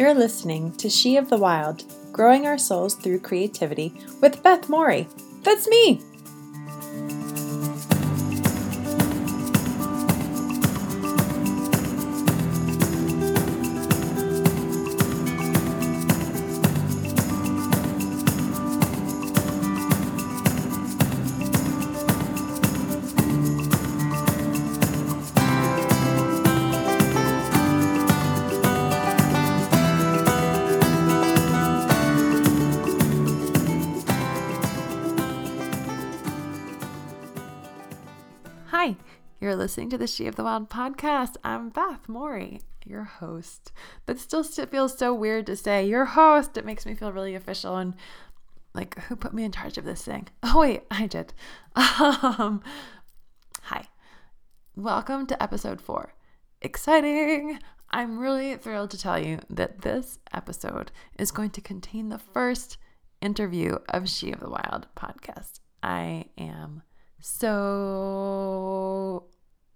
You're listening to She of the Wild, Growing Our Souls Through Creativity with Beth Morey. That's me! Listening to the She of the Wild podcast. I'm Beth Morey, your host. That still it feels so weird to say, your host. It makes me feel really official and like, who put me in charge of this thing? Oh, wait, I did. Um, hi, welcome to episode four. Exciting! I'm really thrilled to tell you that this episode is going to contain the first interview of She of the Wild podcast. I am so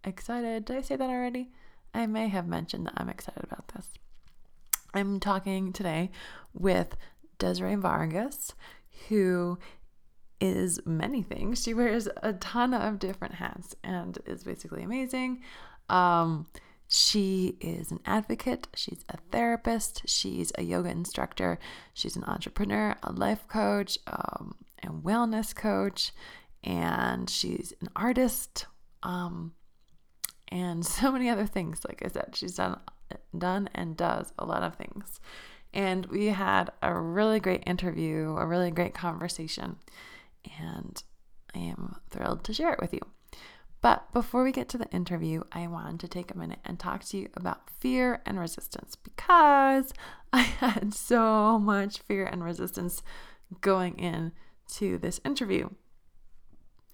excited. Did I say that already? I may have mentioned that I'm excited about this. I'm talking today with Desiree Vargas, who is many things. She wears a ton of different hats and is basically amazing. Um, she is an advocate, she's a therapist, she's a yoga instructor, she's an entrepreneur, a life coach, um, and wellness coach, and she's an artist um, and so many other things like i said she's done done and does a lot of things. And we had a really great interview a really great conversation and i am thrilled to share it with you. But before we get to the interview i wanted to take a minute and talk to you about fear and resistance because i had so much fear and resistance going in to this interview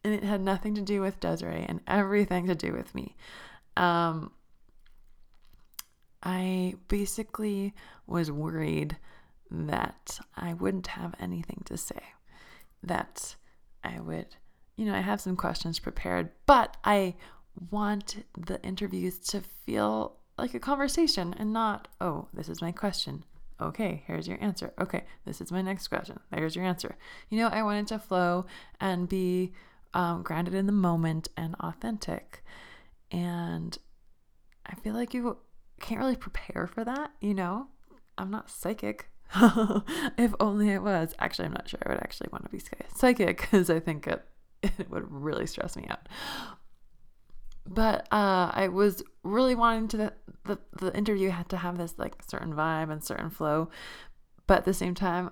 and it had nothing to do with Desiree and everything to do with me. Um, I basically was worried that I wouldn't have anything to say, that I would, you know, I have some questions prepared, but I want the interviews to feel like a conversation and not, oh, this is my question. Okay, here's your answer. Okay, this is my next question. There's your answer. You know, I wanted to flow and be um, grounded in the moment and authentic. And I feel like you can't really prepare for that, you know? I'm not psychic. if only it was. Actually, I'm not sure I would actually want to be psychic because I think it, it would really stress me out. But uh, I was really wanting to the, the the interview had to have this like certain vibe and certain flow, but at the same time,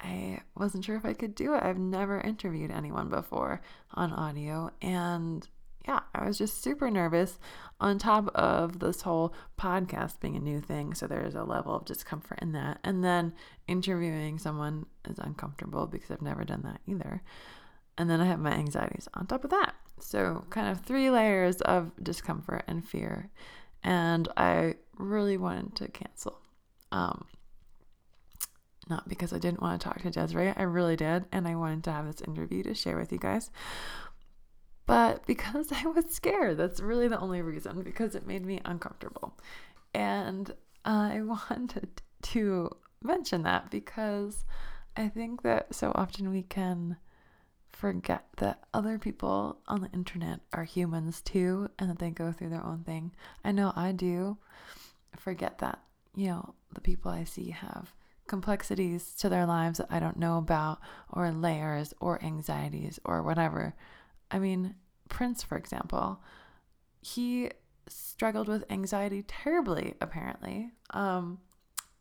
I wasn't sure if I could do it. I've never interviewed anyone before on audio. And yeah, I was just super nervous on top of this whole podcast being a new thing. So there's a level of discomfort in that. And then interviewing someone is uncomfortable because I've never done that either. And then I have my anxieties on top of that. So, kind of three layers of discomfort and fear. And I really wanted to cancel. Um, not because I didn't want to talk to Desiree, I really did, and I wanted to have this interview to share with you guys. But because I was scared, that's really the only reason, because it made me uncomfortable. And I wanted to mention that because I think that so often we can forget that other people on the internet are humans too and that they go through their own thing. I know I do forget that, you know, the people I see have complexities to their lives that I don't know about, or layers, or anxieties, or whatever. I mean, Prince, for example, he struggled with anxiety terribly, apparently. Um,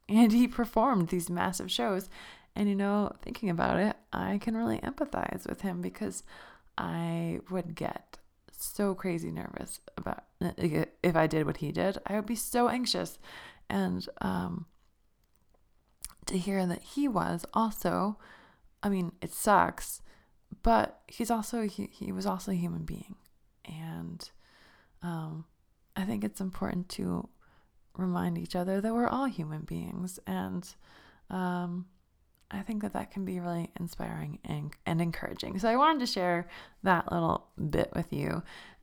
and he performed these massive shows. And, you know, thinking about it, I can really empathize with him because I would get so crazy nervous about if I did what he did. I would be so anxious. And, um, to hear that he was also, I mean, it sucks, but he's also, he, he was also a human being. And um, I think it's important to remind each other that we're all human beings. And um, I think that that can be really inspiring and, and encouraging. So I wanted to share that little bit with you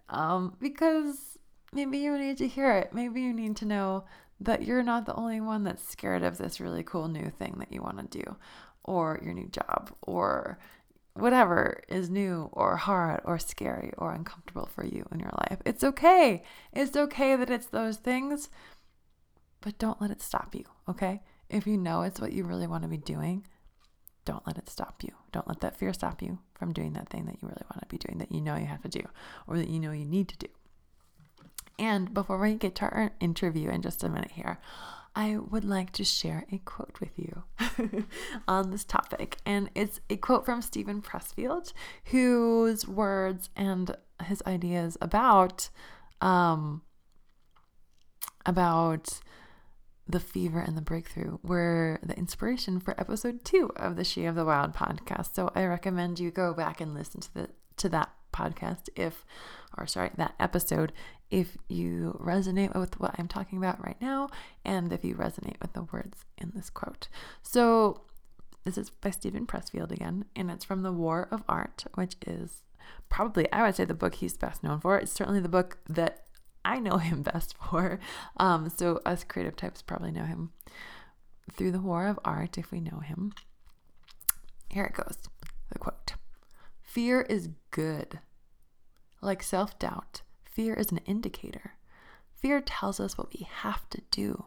um, because maybe you need to hear it. Maybe you need to know that you're not the only one that's scared of this really cool new thing that you want to do, or your new job, or whatever is new or hard or scary or uncomfortable for you in your life. It's okay. It's okay that it's those things, but don't let it stop you, okay? If you know it's what you really want to be doing, don't let it stop you. Don't let that fear stop you from doing that thing that you really want to be doing, that you know you have to do, or that you know you need to do. And before we get to our interview in just a minute here, I would like to share a quote with you on this topic. And it's a quote from Steven Pressfield, whose words and his ideas about um, about the fever and the breakthrough were the inspiration for episode two of the She of the Wild podcast. So I recommend you go back and listen to the to that podcast if or sorry, that episode if you resonate with what I'm talking about right now and if you resonate with the words in this quote. So this is by Steven Pressfield again, and it's from The War of Art, which is probably, I would say, the book he's best known for. It's certainly the book that I know him best for. Um, so us creative types probably know him through the war of art if we know him. Here it goes. The quote. Fear is good. Like self-doubt, fear is an indicator. Fear tells us what we have to do.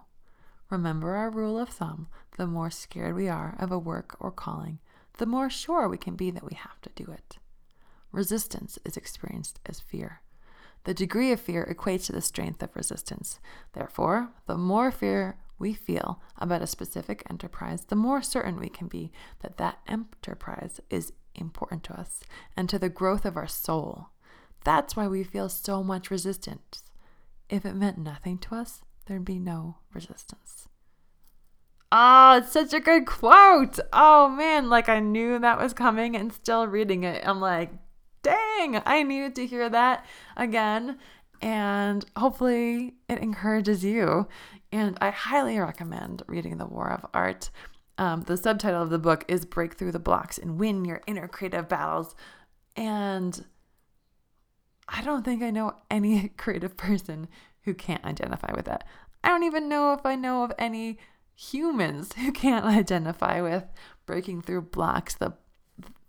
Remember our rule of thumb the more scared we are of a work or calling, the more sure we can be that we have to do it. Resistance is experienced as fear. The degree of fear equates to the strength of resistance. Therefore, the more fear we feel about a specific enterprise, the more certain we can be that that enterprise is important to us and to the growth of our soul. That's why we feel so much resistance. If it meant nothing to us, there'd be no resistance. Oh, it's such a good quote. Oh man, like I knew that was coming and still reading it. I'm like, dang, I needed to hear that again. And hopefully it encourages you. And I highly recommend reading The War of Art. Um, the subtitle of the book is Break Through the Blocks and Win Your Inner Creative Battles. And I don't think I know any creative person who can't identify with that. I don't even know if I know of any humans who can't identify with breaking through blocks, the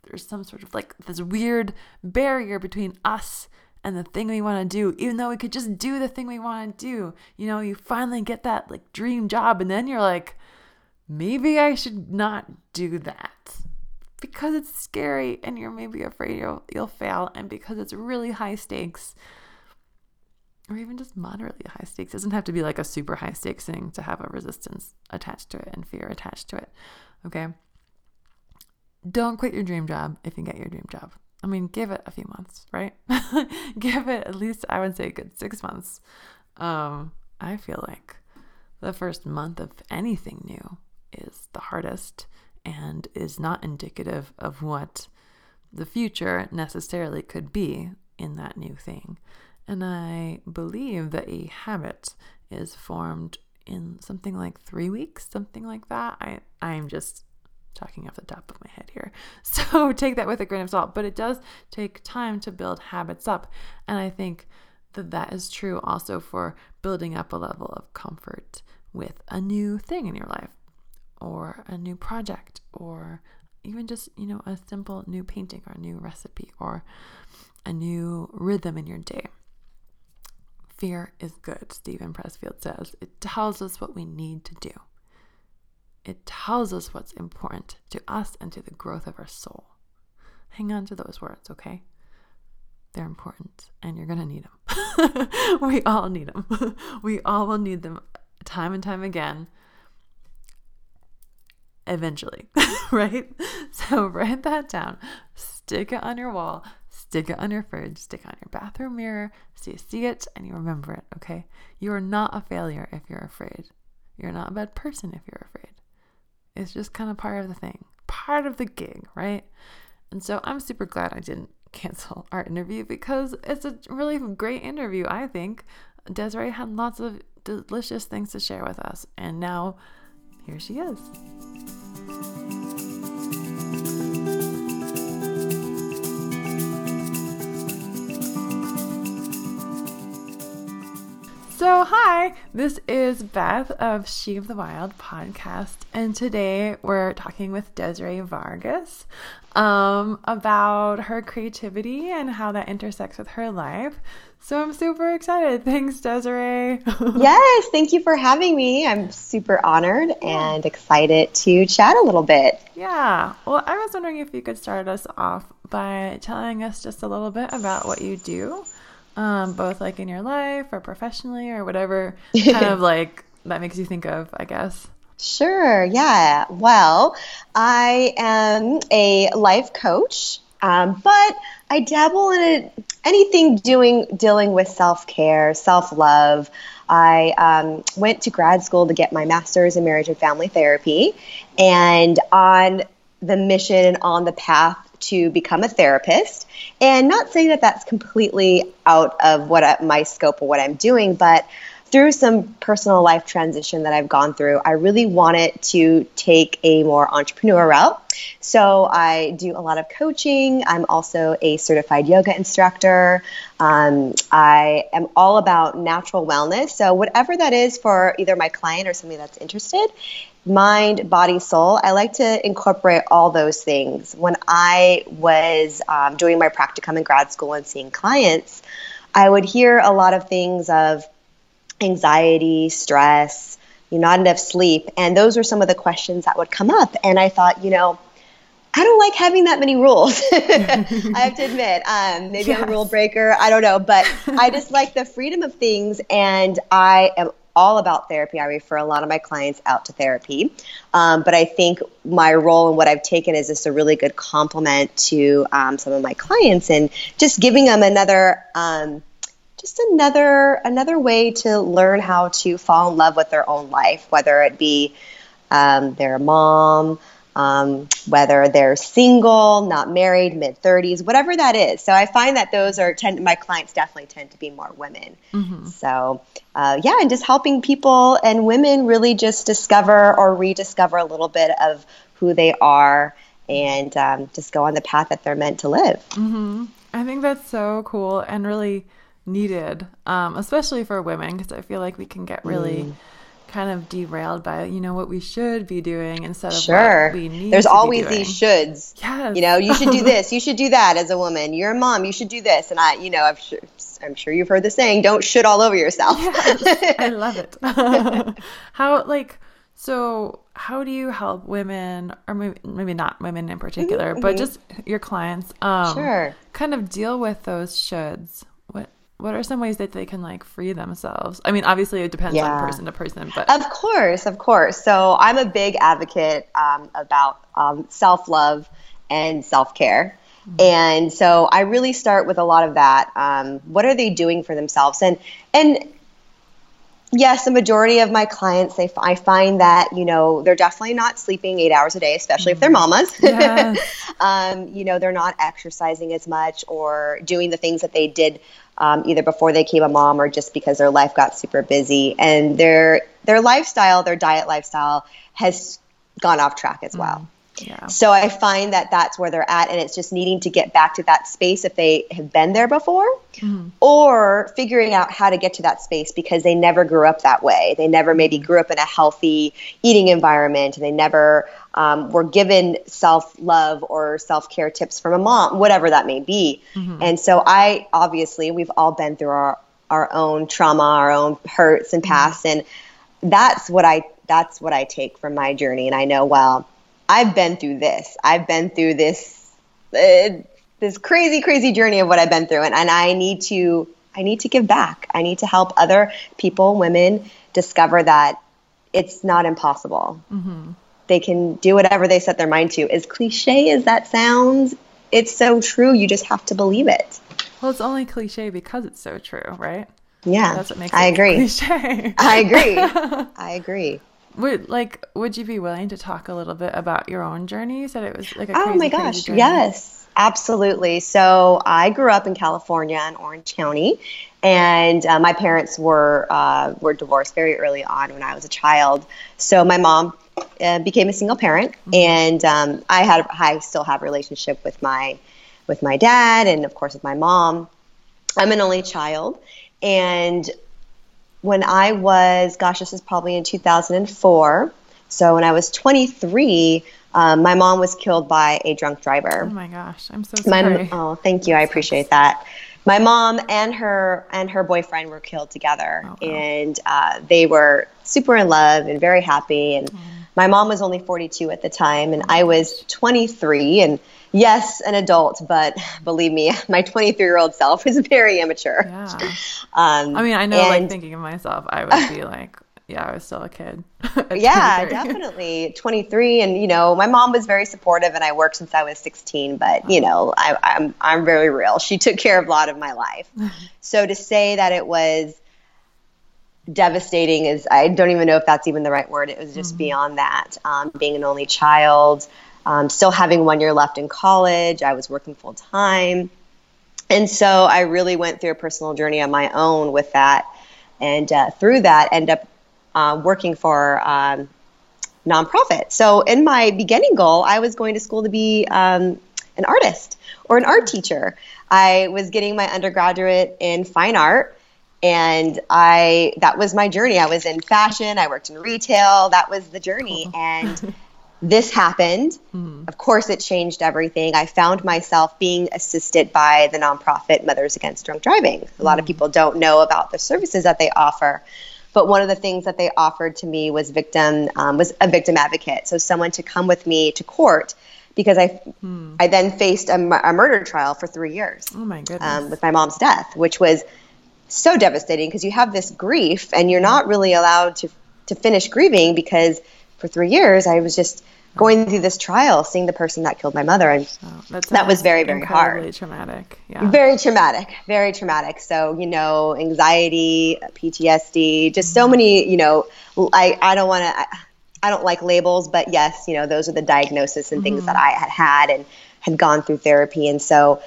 there's some sort of like this weird barrier between us and the thing we want to do, even though we could just do the thing we want to do. You know, you finally get that like dream job, and then you're like, maybe I should not do that because it's scary and you're maybe afraid you'll, you'll fail, and because it's really high stakes. Or even just moderately high stakes. It doesn't have to be like a super high stakes thing to have a resistance attached to it and fear attached to it. Okay don't quit your dream job if you get your dream job. I mean, give it a few months, right? give it at least, I would say, a good six months. Um, I feel like the first month of anything new is the hardest and is not indicative of what the future necessarily could be in that new thing. And I believe that a habit is formed in something like three weeks, something like that. I, I'm just talking off the top of my head here. So take that with a grain of salt, but it does take time to build habits up. And I think that that is true also for building up a level of comfort with a new thing in your life or a new project or even just, you know, a simple new painting or a new recipe or a new rhythm in your day. Fear is good, Steven Pressfield says. It tells us what we need to do. It tells us what's important to us and to the growth of our soul. Hang on to those words, okay? They're important and you're going to need them. we all need them. we all will need them time and time again eventually, right? So write that down, stick it on your wall, stick it on your fridge, stick it on your bathroom mirror so you see it and you remember it, okay? You are not a failure if you're afraid. You're not a bad person if you're afraid. It's just kind of part of the thing, part of the gig, right? And so I'm super glad I didn't cancel our interview because it's a really great interview, I think. Desiree had lots of delicious things to share with us, and now here she is. So, hi, this is Beth of She of the Wild podcast, and today we're talking with Desiree Vargas um, about her creativity and how that intersects with her life. So, I'm super excited. Thanks, Desiree. yes, thank you for having me. I'm super honored and excited to chat a little bit. Yeah, well, I was wondering if you could start us off by telling us just a little bit about what you do um, both like in your life or professionally or whatever kind of like that makes you think of, I guess. Sure, yeah. Well, I am a life coach, um, but I dabble in it, anything doing dealing with self care, self love. I um, went to grad school to get my master's in marriage and family therapy, and on the mission and on the path to become a therapist. And not saying that that's completely out of what I, my scope of what I'm doing, but through some personal life transition that I've gone through, I really wanted to take a more entrepreneur route. So I do a lot of coaching. I'm also a certified yoga instructor. Um, I am all about natural wellness. So whatever that is for either my client or somebody that's interested, mind, body, soul. I like to incorporate all those things. When I was um, doing my practicum in grad school and seeing clients, I would hear a lot of things of anxiety, stress, you not enough sleep, and those were some of the questions that would come up. And I thought, you know, I don't like having that many rules. I have to admit, um, maybe yes. I'm a rule breaker. I don't know, but I just like the freedom of things, and I am all about therapy. I refer a lot of my clients out to therapy. Um, but I think my role and what I've taken is just a really good complement to um, some of my clients and just giving them another. Just another another way to learn how to fall in love with their own life, whether it be um, their mom, um, whether they're single, not married, mid 30s, whatever that is. So I find that those are tend my clients definitely tend to be more women. Mm-hmm. So uh, yeah, and just helping people and women really just discover or rediscover a little bit of who they are and um, just go on the path that they're meant to live. Mm-hmm. I think that's so cool and really needed, um, especially for women, because I feel like we can get really. Mm kind of derailed by you know what we should be doing instead of sure. what we need. There's always these shoulds. Yes. You know, you should do this, you should do that as a woman. You're a mom, you should do this. And I, you know, I'm sure, I'm sure you've heard the saying, "Don't should all over yourself." Yes, I love it. how like so? How do you help women, or maybe maybe not women in particular, mm-hmm. but just your clients, um, sure, kind of deal with those shoulds? What are some ways that they can like free themselves? I mean, obviously it depends yeah. on person to person, but of course, of course. So I'm a big advocate um, about um, self love and self care. Mm-hmm. And so I really start with a lot of that. Um, what are they doing for themselves? And and yes, the majority of my clients, they I find that you know they're definitely not sleeping eight hours a day, especially mm-hmm. if they're mm-hmm. mamas. Yes. um, you know, they're not exercising as much or doing the things that they did um, either before they became a mom or just because their life got super busy and their their lifestyle, their diet lifestyle has gone off track as well. Mm. Yeah. So I find that that's where they're at, and it's just needing to get back to that space if they have been there before, mm-hmm. or figuring out how to get to that space because they never grew up that way. They never maybe mm-hmm. grew up in a healthy eating environment, and they never um, were given self love or self care tips from a mom, whatever that may be. Mm-hmm. And so I obviously we've all been through our our own trauma, our own hurts and mm-hmm. past, and that's what I that's what I take from my journey. And I know well I've been through this. I've been through this uh, this crazy, crazy journey of what I've been through, and, and I need to I need to give back. I need to help other people, women, discover that it's not impossible. Mm-hmm. They can do whatever they set their mind to. As cliche as that sounds, it's so true. You just have to believe it. Well, it's only cliche because it's so true, right? Yeah, that's what makes I agree. Cliche. I agree. I agree. Would like would you be willing to talk a little bit about your own journey? You said it was like a oh crazy, Oh my gosh, yes. Absolutely. So I grew up in California in Orange County, and uh, my parents were uh, were divorced very early on when I was a child. So my mom uh, became a single parent, mm-hmm. and um, I had I still have a relationship with my with my dad, and of course with my mom. I'm an only child, and when I was, gosh, this is probably in 2004. So when I was 23, um, my mom was killed by a drunk driver. Oh my gosh, I'm so sorry. My, oh, thank you. I appreciate that. My mom and her and her boyfriend were killed together, oh, wow. and uh, they were super in love and very happy. And mm. my mom was only 42 at the time, and I was 23. And yes, an adult, but believe me, my 23 year old self is very immature. Yeah. Um, I mean, I know, and, like thinking of myself, I would be like, yeah, I was still a kid. yeah, definitely 23. And, you know, my mom was very supportive and I worked since I was 16, but, you know, I, I'm, I'm very real. She took care of a lot of my life. so to say that it was devastating is, I don't even know if that's even the right word. It was just mm-hmm. beyond that. Um, being an only child, um, still having one year left in college, I was working full time. And so I really went through a personal journey on my own with that and uh, through that end up uh, working for um, nonprofit. So in my beginning goal, I was going to school to be um, an artist or an art teacher. I was getting my undergraduate in fine art and I that was my journey. I was in fashion, I worked in retail. That was the journey cool. and this happened. Mm-hmm. Of course, it changed everything. I found myself being assisted by the nonprofit Mothers Against Drunk Driving. A lot mm-hmm. of people don't know about the services that they offer. But one of the things that they offered to me was victim um, was a victim advocate, so someone to come with me to court because I hmm. I then faced a, a, murder trial for three years. Oh my goodness! Um, with my mom's death, which was so devastating because you have this grief and you're not really allowed to to finish grieving because for three years I was just going through this trial, seeing the person that killed my mother, and oh, that was very, very hard. Traumatic, yeah. Very traumatic, very traumatic. So you know, anxiety, PTSD, just so many. You know, I I don't want to. I don't like labels, but yes, you know, those are the diagnosis and mm-hmm. things that I had had and had gone through therapy, and so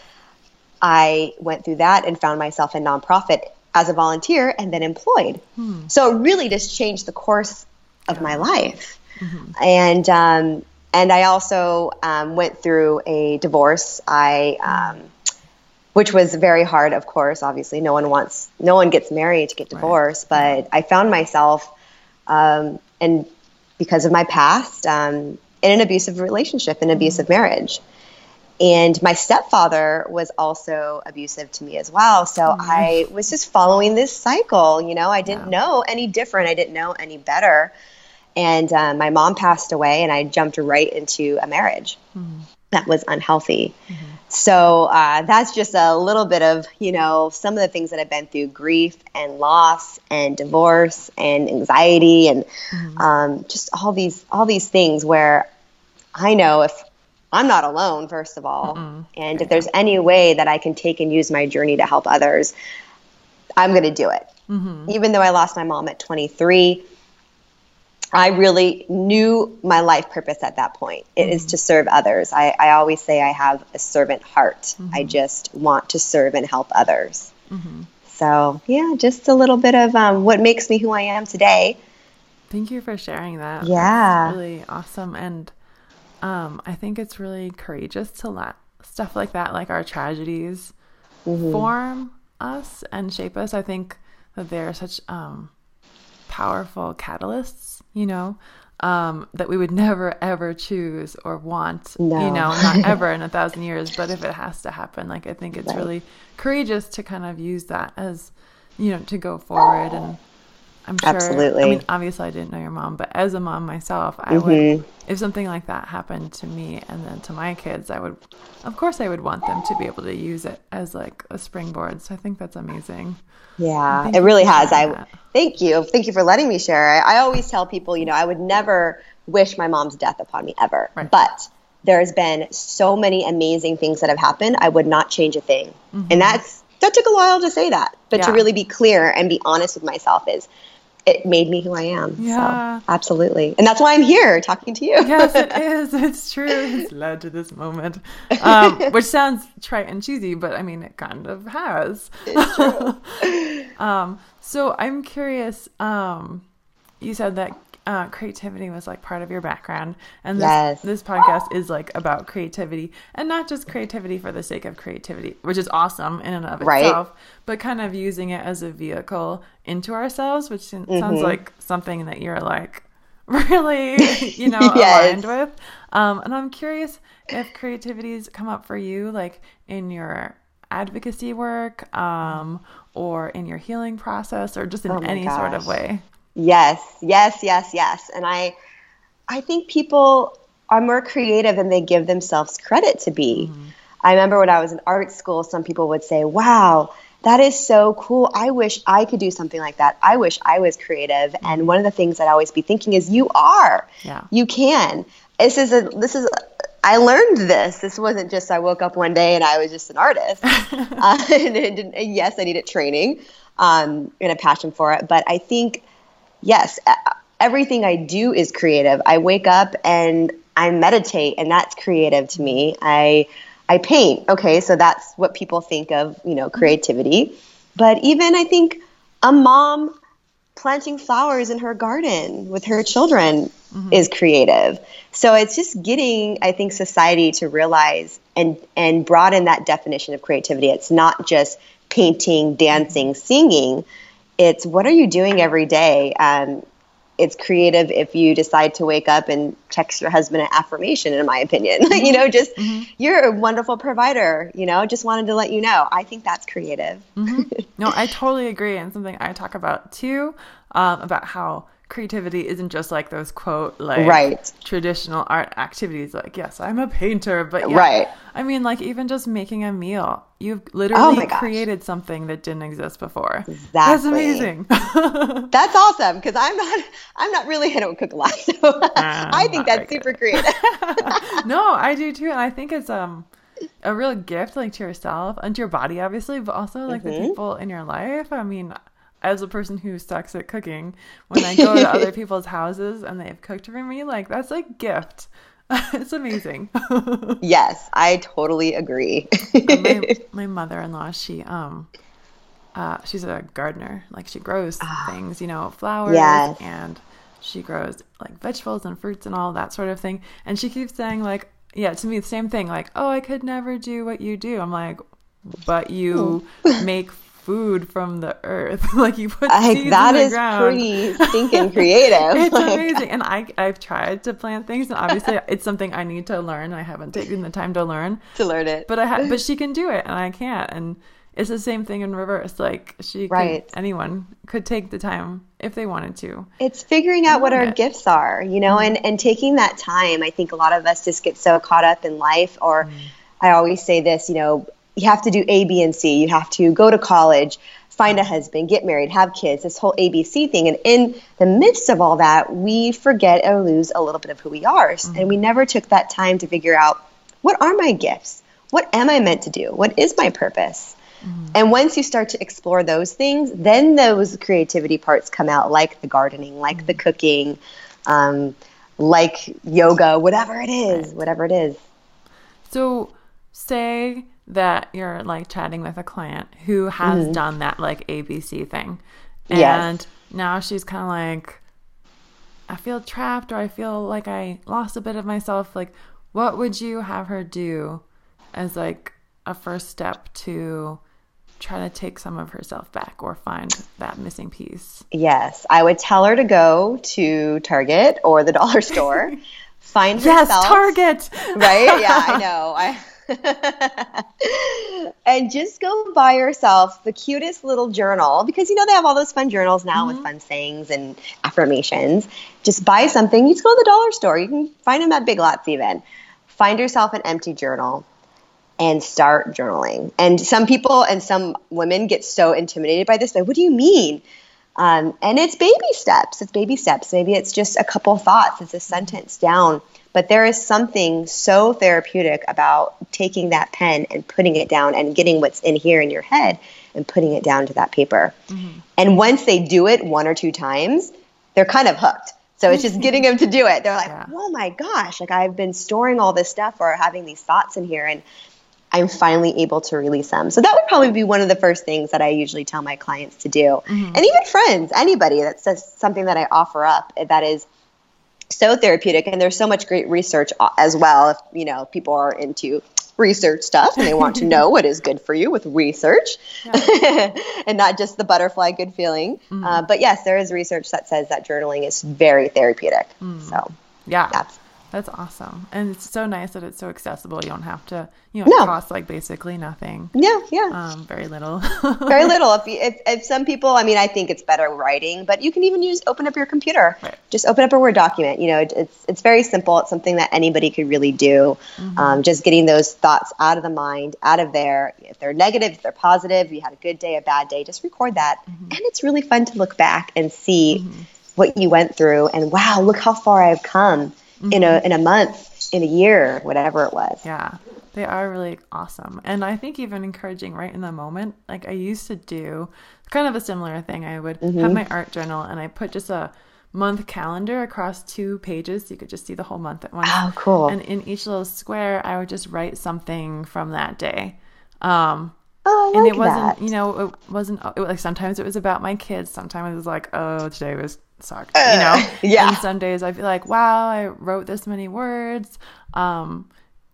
I went through that and found myself in nonprofit as a volunteer and then employed. Hmm. So it really just changed the course of yeah. my life. Mm-hmm. And um, and I also um, went through a divorce. I um, which was very hard, of course. Obviously, no one wants, no one gets married to get divorced. Right. But I found myself, um, and because of my past, um, in an abusive relationship, an abusive mm-hmm. marriage. And my stepfather was also abusive to me as well. So mm-hmm. I was just following this cycle. You know, I didn't know any different. I didn't know any better. And uh, my mom passed away, and I jumped right into a marriage mm-hmm. that was unhealthy. Mm-hmm. So uh, that's just a little bit of, you know, some of the things that I've been through grief and loss and divorce and anxiety and mm-hmm. um, just all these all these things where I know if I'm not alone, first of all, Mm-mm. and if there's any way that I can take and use my journey to help others, I'm going to do it. Mm-hmm. Even though I lost my mom at 23, I really knew my life purpose at that point. It mm-hmm. is to serve others. I, I, always say I have a servant heart. Mm-hmm. I just want to serve and help others. Mm-hmm. So, yeah, just a little bit of um, what makes me who I am today. Thank you for sharing that. Yeah. That's really awesome. And um, I think it's really courageous to let stuff like that, like our tragedies, mm-hmm. form us and shape us. I think that they're such um, powerful catalysts, you know, um, that we would never ever choose or want, no. you know, not ever in a thousand years. But if it has to happen, like I think it's right. really courageous to kind of use that as, you know, to go forward. And I'm sure, absolutely. I mean, obviously, I didn't know your mom, but as a mom myself, I mm-hmm. would, if something like that happened to me and then to my kids, I would, of course, I would want them to be able to use it as like a springboard. So I think that's amazing. Yeah, it really has. I that. thank you. Thank you for letting me share. I, I, always tell people, you know, I would never wish my mom's death upon me ever. Right. But there's been so many amazing things that have happened. I would not change a thing. Mm-hmm. And that's that took a while to say that. But yeah. to really be clear and be honest with myself is it made me who I am. Yeah. So, absolutely. And that's why I'm here talking to you. yes, it is. It's true. It's led to this moment, um, which sounds trite and cheesy, but I mean, it kind of has. It's true. um, so I'm curious, um, you said that uh, creativity was like part of your background, and this, Yes. this podcast is like about creativity, and not just creativity for the sake of creativity, which is awesome in and of Right. itself, but kind of using it as a vehicle into ourselves, which sounds Mm-hmm. like something that you're like really, you know, Yes. aligned with. Um, and I'm curious if creativities come up for you, like in your advocacy work, um, or in your healing process, or just in Oh any sort of way. Yes, yes, yes, yes. And I I think people are more creative than they give themselves credit to be. I remember when I was in art school, some people would say, "Wow, that is so cool. I wish I could do something like that. I wish I was creative." And one of the things I'd always be thinking is, "You are. Yeah. You can." This is a this is I learned this. This wasn't just I woke up one day and I was just an artist. uh, and, and- and yes, I needed training um, and a passion for it. But I think yes, everything I do is creative. I wake up and I meditate, and that's creative to me. I I paint. Okay, so that's what people think of, you know, creativity. But even I think a mom planting flowers in her garden with her children mm-hmm. is creative. So it's just getting, I think, society to realize and and broaden that definition of creativity. It's not just painting, dancing, singing. It's what are you doing every day? Um, it's creative if you decide to wake up and text your husband an affirmation in my opinion. You know just you're a wonderful provider you know just wanted to let you know. I think that's creative. No, I totally agree, and something I talk about too, um, about how creativity isn't just like those quote like Right. traditional art activities. Like, yes, I'm a painter, but yeah, Right. I mean, like even just making a meal, you've Oh literally gosh. created something that didn't exist before. That's amazing. that's awesome because i'm not i'm not really i don't cook a lot so i think that's super creative no, I do too, and I think it's um a real gift, like to yourself and to your body, obviously, but also like the people in your life. I mean, as a person who sucks at cooking, when I go to other people's houses and they've cooked for me, like that's a gift. it's amazing. yes i totally agree my my mother in law, she um uh she's a gardener. Like she grows things, you know, flowers Yes. and she grows like vegetables and fruits and all that sort of thing. And she keeps saying like yeah, to me the same thing, like, oh I could never do what you do. I'm like, but you make food from the earth. like you put like seeds that in the is ground. pretty stinking creative It's Like, amazing. And I I've tried to plant things and obviously it's something I need to learn. I haven't taken the time to learn. to learn it But I ha- but she can do it and I can't. And it's the same thing in reverse. Like she Right. could, anyone could take the time if they wanted to. it's figuring out what our it. gifts are you know mm-hmm. and and taking that time i think a lot of us just get so caught up in life or mm. i always say this you know you have to do a b and c. You have to go to college find a husband get married have kids this whole abc thing. And in the midst of all that we forget or lose a little bit of who we are. And we mm-hmm. never took that time to figure out what are my gifts? What am i meant to do? What is my purpose? Mm-hmm. And once you start to explore those things, then those creativity parts come out, like the gardening, like the mm-hmm. cooking, um, like yoga, whatever it is, whatever it is. So say that you're like chatting with a client who has mm-hmm. done that like ABC thing. And Yes. now she's kind of like I feel trapped or I feel like I lost a bit of myself. Like what would you have her do as like a first step to try to take some of herself back or find that missing piece? Yes, I would tell her to go to Target or the dollar store, find Yes, herself. Target. right? Yeah, I know. I and just go buy yourself the cutest little journal because you know they have all those fun journals now with fun sayings and affirmations. Just buy something. You just go to the dollar store. You can find them at Big Lots even. Find yourself an empty journal and start journaling. And some people and some women get so intimidated by this. Like, what do you mean? Um, and it's baby steps. It's baby steps. Maybe it's just a couple thoughts. It's a sentence down. But there is something so therapeutic about taking that pen and putting it down and getting what's in here in your head and putting it down to that paper. And once they do it one or two times, they're kind of hooked. So it's just getting them to do it. They're like, Yeah. oh my gosh, like I've been storing all this stuff or having these thoughts in here. And I'm finally able to release them. So that would probably be one of the first things that I usually tell my clients to do. Mm-hmm. And even friends, anybody that says something that I offer up that is so therapeutic and there's so much great research as well if you know people are into research stuff and they want to know what is good for you with research yeah. and not just the butterfly good feeling mm-hmm. uh, but yes there is research that says that journaling is very therapeutic mm. so yeah that's that's awesome. And it's so nice that it's so accessible. You don't have to, you know, it no. costs like basically nothing. Yeah, yeah. Um, very little. very little. If, if, if some people, I mean, I think it's better writing, but you can even use, open up your computer. Right. Just open up a Word document. You know, it, it's, it's very simple. It's something that anybody could really do. Mm-hmm. Um, just getting those thoughts out of the mind, out of there. If they're negative, if they're positive, you had a good day, a bad day, just record that. Mm-hmm. And it's really fun to look back and see mm-hmm. what you went through and wow, look how far I've come mm-hmm. in a in a month, in a year, whatever it was. Yeah. They are really awesome. And I think even encouraging right in the moment. Like I used to do kind of a similar thing. I would mm-hmm. have my art journal and I put just a month calendar across two pages so you could just see the whole month at once. Oh, cool. And in each little square, I would just write something from that day. Um, oh, and like it wasn't, that. you know, it wasn't it, like sometimes it was about my kids. Sometimes it was like, oh, today was sucked, uh, you know? Yeah. And some days I feel like, wow, I wrote this many words. Um,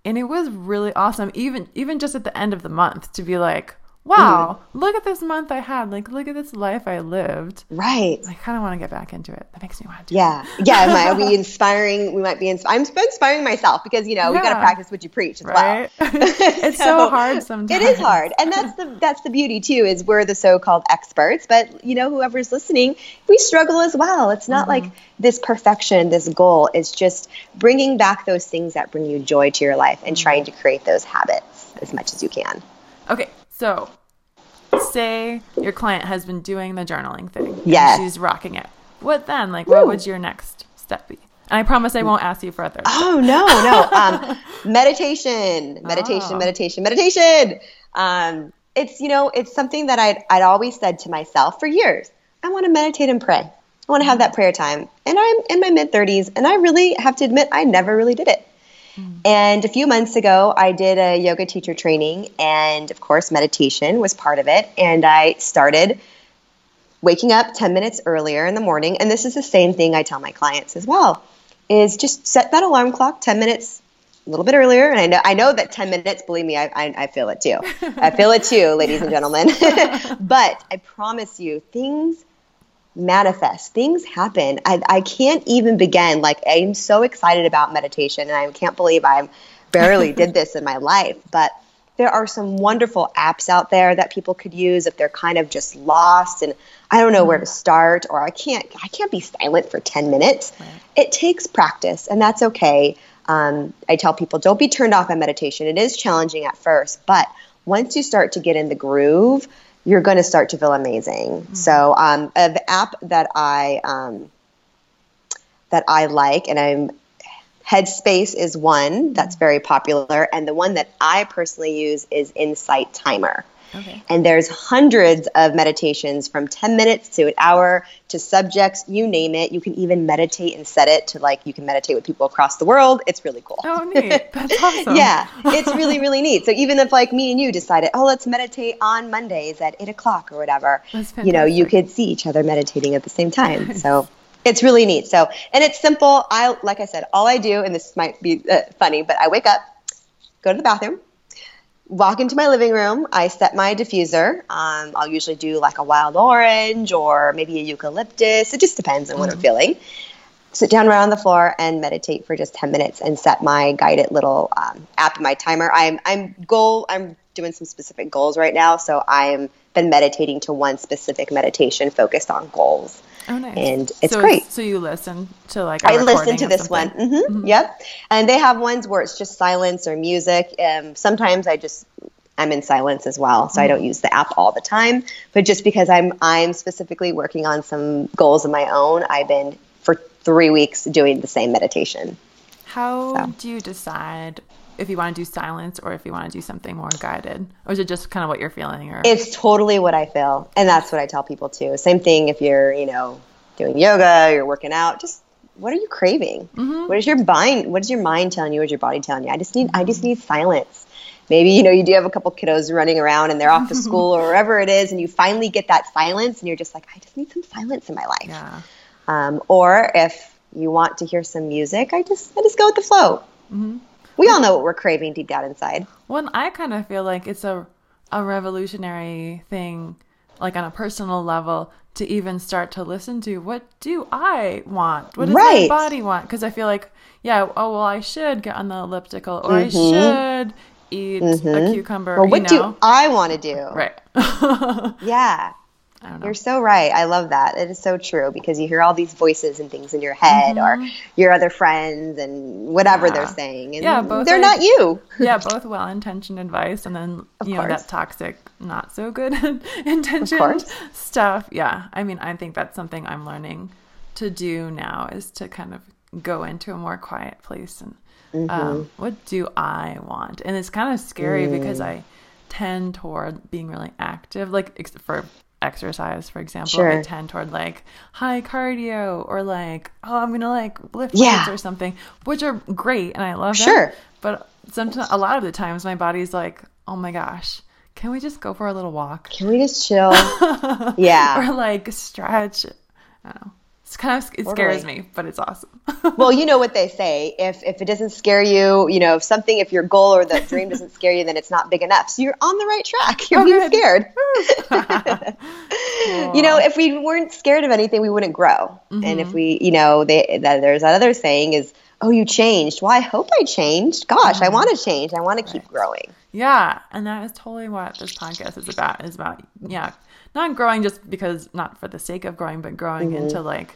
and it was really awesome, even even just at the end of the month to be like, wow, mm. look at this month I had. Like, look at this life I lived. Right. I kind of want to get back into it. That makes me want to. Yeah. Yeah. Might be inspiring. We might be, ins- I'm inspiring myself because, you know, yeah. we got to practice what you preach as right? well. it's so, so, hard sometimes. It is hard. And that's the, that's the beauty too, is we're the so-called experts, but you know, whoever's listening, we struggle as well. It's not mm-hmm. like this perfection, this goal. It's just bringing back those things that bring you joy to your life and mm-hmm. trying to create those habits as much as you can. Okay, so, say your client has been doing the journaling thing. Yes. She's rocking it. What then? Like, what would your next step be? And I promise I won't ask you further. Oh no, no. Um, meditation, meditation, oh. meditation, meditation. Um, it's you know, it's something that I'd I'd always said to myself for years. I want to meditate and pray. I want to have that prayer time. And I'm in my mid 30s, and I really have to admit I never really did it. Mm. And a few months ago, I did a yoga teacher training, and of course, meditation was part of it. And I started waking up 10 minutes earlier in the morning. And this is the same thing I tell my clients as well is just set that alarm clock 10 minutes a little bit earlier. And I know, I know that 10 minutes, believe me, I, I, I feel it too. I feel it too, ladies and gentlemen. but I promise you, things manifest. Things happen. I, I can't even begin. Like i'm so excited about meditation and i can't believe i barely did this in my life but there are some wonderful apps out there that people could use if they're kind of just lost and i don't know where to start or i can't i can't be silent for 10 minutes. Right. it takes practice and that's okay. Um, i tell people don't be turned off by meditation. It is challenging at first but once you start to get in the groove you're going to start to feel amazing. Mm-hmm. So, um, the app that I um, that I like, and I'm Headspace is one that's mm-hmm. very popular, and the one that I personally use is Insight Timer. Okay. And there's hundreds of meditations from 10 minutes to an hour to subjects, you name it. You can even meditate and set it to like you can meditate with people across the world. It's really cool. Oh, neat. That's awesome. yeah, it's really, really neat. So even if like me and you decided, oh, let's meditate on Mondays at eight o'clock or whatever, you know, you could see each other meditating at the same time. So it's really neat. So, and it's simple. I, like I said, all I do, and this might be uh, funny, but I wake up, go to the bathroom, walk into my living room. I set my diffuser. Um, I'll usually do like a wild orange or maybe a eucalyptus. It just depends on mm-hmm. what I'm mm-hmm. feeling. Sit down right on the floor and meditate for just 10 minutes and set my guided little um, app, my timer. I'm I'm goal. I'm doing some specific goals right now, so I'm been meditating to one specific meditation focused on goals. Oh, nice. And it's so, great. So you listen to like I listen to this one. Mm-hmm. Mm-hmm. Yep. And they have ones where it's just silence or music. Um, sometimes I just I'm in silence as well, so mm-hmm. I don't use the app all the time. But just because I'm I'm specifically working on some goals of my own, I've been for three weeks doing the same meditation. How so. do you decide if you want to do silence or if you want to do something more guided? Or is it just kind of what you're feeling or? It's totally what i feel and that's what i tell people too. Same thing if you're you know doing yoga you're working out just what are you craving? Mm-hmm. what is your mind what is your mind telling you what is your body telling you? I just need i just need silence. Maybe you know you do have a couple kiddos running around and they're off to school or wherever it is and you finally get that silence and you're just like i just need some silence in my life. Yeah. um, or if you want to hear some music i just i just go with the flow. Mm-hmm. We all know what we're craving deep down inside Well, I kind of feel like it's a a revolutionary thing, like on a personal level, to even start to listen to what do I want? What does Right. my body want? Because I feel like, yeah, oh well, I should get on the elliptical, or I Mhm. should eat a cucumber. well what you know? do i want to do right? yeah I. You're so right. I love that. It is so true because you hear all these voices and things in your head or your other friends and whatever Mm-hmm. Yeah. they're saying. And Yeah, both they're are- not you. yeah, both well-intentioned advice, and then you know course. that toxic, not so good intentioned stuff. Yeah, I mean, I think that's something I'm learning to do now is to kind of go into a more quiet place and Mm-hmm. um, what do I want? And it's kind of scary Mm. because I tend toward being really active, like for exercise, for example. Sure. I tend toward like high cardio or like oh I'm gonna like lift Yeah. weights or something, which are great and I love them. Sure. But sometimes, a lot of the times, my body's like, "Oh my gosh, can we just go for a little walk Can we just chill? yeah. or like stretch?" I don't know. It's kind of it scares Totally. me, but it's awesome. well, you know what they say. If if it doesn't scare you, you know, if something, if your goal or the dream doesn't scare you, then it's not big enough. So you're on the right track. You're Oh, being good. scared. you know, if we weren't scared of anything, we wouldn't grow. And Mm-hmm. if we, you know, they that there's that other saying is, "Oh, you changed." Well, I hope I changed. Gosh, Mm-hmm. I want to change. I want to keep growing. yeah, and that is totally what this podcast is about. Is about yeah, not growing just because not for the sake of growing, but growing Mm-hmm. into like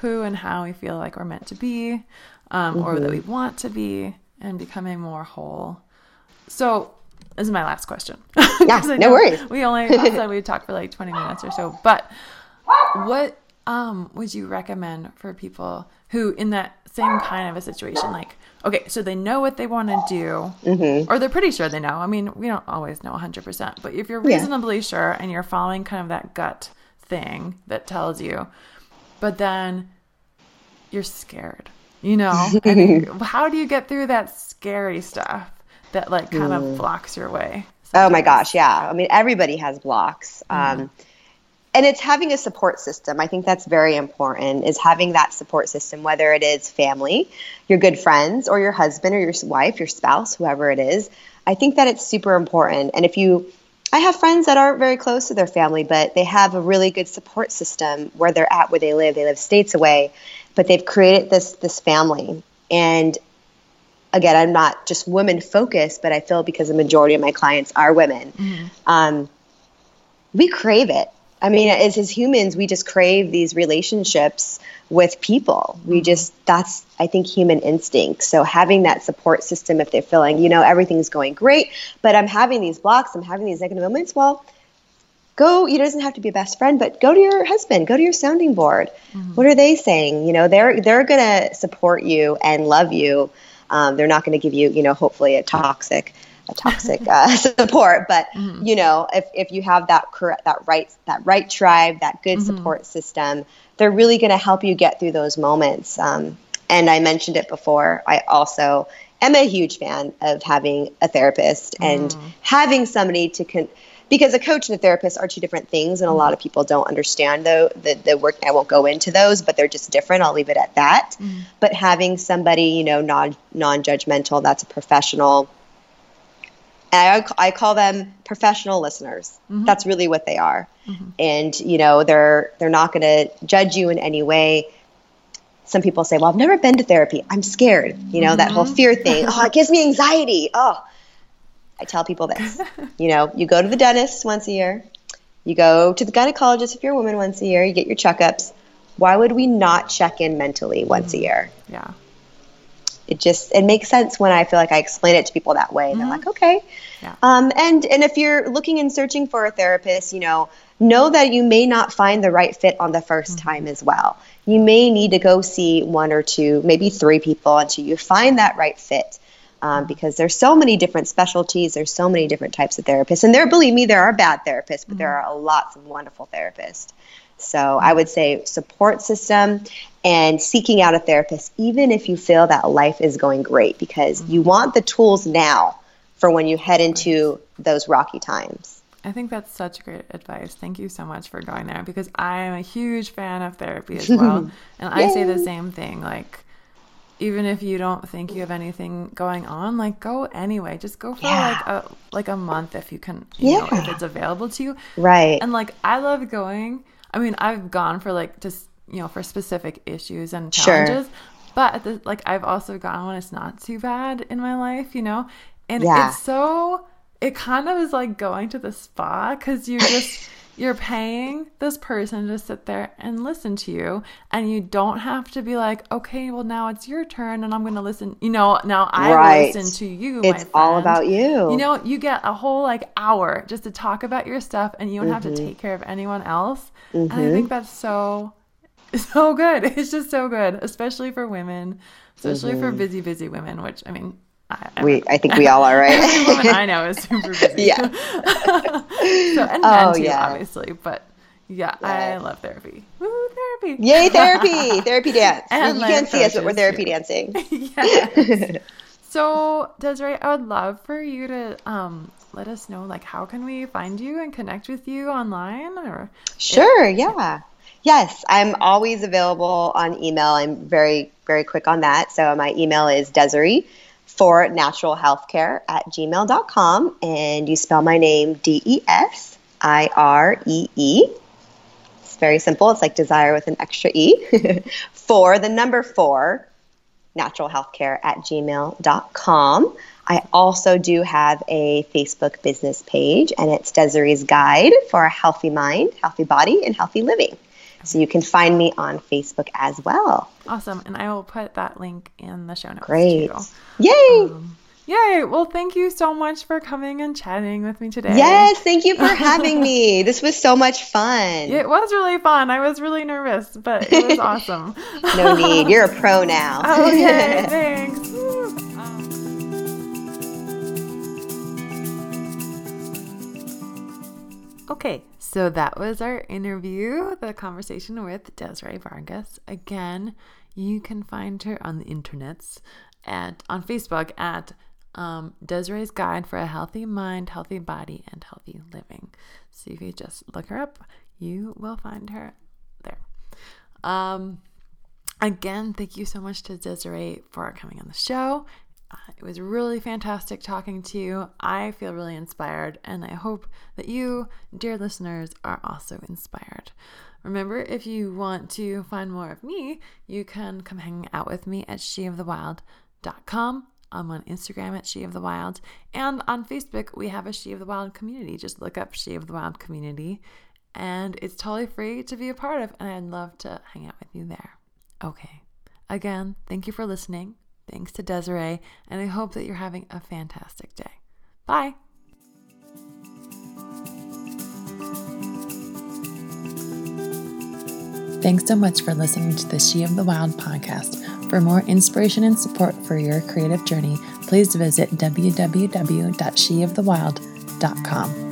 who and how we feel like we're meant to be, um, or that we Mm-hmm. want to be, and becoming more whole. So this is my last question. Yeah, no worries. We only said we'd talk for like 20 minutes or so. But what um, would you recommend for people who, in that same kind of a situation, like, okay, so they know what they want to do, Mm-hmm. or they're pretty sure they know. I mean, we don't always know 100%, but if you're Yeah. reasonably sure and you're following kind of that gut thing that tells you, but then you're scared, you know? how do you get through that scary stuff that, like, kind of blocks your way? Oh my gosh, yeah. I mean, everybody has blocks. Um, and it's having a support system. I think that's very important is having that support system, whether it is family, your good friends, or your husband or your wife, your spouse, whoever it is. I think that it's super important. And if you, I have friends that aren't very close to their family, but they have a really good support system where they're at, where they live. They live states away, but they've created this this family. And again, I'm not just women focused, but I feel because the majority of my clients are women, um, we crave it. I mean, as, as humans, we just crave these relationships with people. We just, that's, I think, human instinct. So having that support system, if they're feeling, you know, everything's going great, but I'm having these blocks, I'm having these negative moments, well, go, it doesn't have to be a best friend, but go to your husband, go to your sounding board. What are they saying? You know, they're, they're going to support you and love you. Um, they're not going to give you, you know, hopefully a toxic, toxic uh, support. But mm-hmm. you know, if, if you have that correct, that right, that right tribe, that good mm-hmm. support system, they're really going to help you get through those moments. Um, and I mentioned it before. I also am a huge fan of having a therapist and mm. having somebody to con- because a coach and a therapist are two different things, and a lot mm-hmm. of people don't understand though the the work. I won't go into those, but they're just different. I'll leave it at that. But having somebody, you know, non non judgmental, that's a professional. I, I call them professional listeners. Mm-hmm. That's really what they are, mm-hmm. and you know, they're they're not going to judge you in any way. Some people say, "Well, I've never been to therapy. I'm scared." You know, that whole mm-hmm. fear thing. Oh, it gives me anxiety. Oh, I tell people this. you know, you go to the dentist once a year, you go to the gynecologist if you're a woman once a year, you get your checkups. Why would we not check in mentally once a year? Yeah. It just it makes sense when I feel like I explain it to people that way. And they're like, okay. Yeah. Um, and and if you're looking and searching for a therapist, you know, know that you may not find the right fit on the 1st time as well. You may need to go see one or two, maybe three people until you find that right fit. Um, because there's so many different specialties, there's so many different types of therapists, and there, believe me, there are bad therapists, but there are lots of wonderful therapists. So I would say support system and seeking out a therapist, even if you feel that life is going great, because you mm-hmm. want the tools now for when you head into those rocky times. I think that's such great advice. Thank you so much for going there because I'm a huge fan of therapy as well. and I say the same thing. Like, even if you don't think you have anything going on, like go anyway. Just go for yeah. like a like a month if you can, you yeah. know, if it's available to you. Right. And like I love going. I mean, I've gone for like just you know for specific issues and challenges. Sure. But the, like I've also gone when it's not too bad in my life, you know, and yeah. it's so it kind of is like going to the spa because you just you're paying this person to sit there and listen to you and you don't have to be like okay well now it's your turn and i'm going to listen you know now i right. listen to you it's all about you you know you get a whole like hour just to talk about your stuff and you don't mm-hmm. have to mm-hmm. take care of anyone else mm-hmm. and i think mm-hmm. that's so so good it's just so good especially for women especially mm-hmm. for busy busy women which i mean I, we, I think we all are, right? Every woman I know is super busy. Yeah. so, and oh, men too, yeah. obviously, but yeah, I love therapy. Woo, therapy! Yay, therapy! therapy dance. And you can't see us, but we're therapy too. dancing. yes. so, Desiree, I would love for you to um, let us know, like, how can we find you and connect with you online? Or sure, if, yeah. Yes, I'm always available on email. I'm very, very quick on that. So my email is Desiree for natural healthcare at gmail.com. And you spell my name D E S I R E E. It's very simple. It's like desire with an extra E. for the number four, natural healthcare at gmail.com. I also do have a Facebook business page, and it's Desiree's Guide for a Healthy Mind, Healthy Body, and Healthy Living. So you can find me on Facebook as well. Awesome. And I will put that link in the show notes. Great. Too. Yay. Um, yay. Well, thank you so much for coming and chatting with me today. Yes. Thank you for having me. This was so much fun. It was really fun. I was really nervous, but it was awesome. no need. You're a pro now. okay. Thanks. Okay, so that was our interview, the conversation with Desiree Vargas. Again, you can find her on the internets at on Facebook at um, Desiree's Guide for a Healthy Mind, Healthy Body, and Healthy Living. So if you just look her up, you will find her there. Um, again, thank you so much to Desiree for coming on the show uh, it was really fantastic talking to you. I feel really inspired, and I hope that you, dear listeners, are also inspired. Remember, if you want to find more of me, you can come hang out with me at sheofthewild.com. I'm on Instagram at She of the Wild. And on Facebook, we have a She of the Wild community. Just look up She of the Wild community. And it's totally free to be a part of. And I'd love to hang out with you there. Okay. Again, thank you for listening. Thanks to Desiree, and I hope that you're having a fantastic day. Bye. Thanks so much for listening to the She of the Wild podcast. For more inspiration and support for your creative journey, please visit www.sheofthewild.com.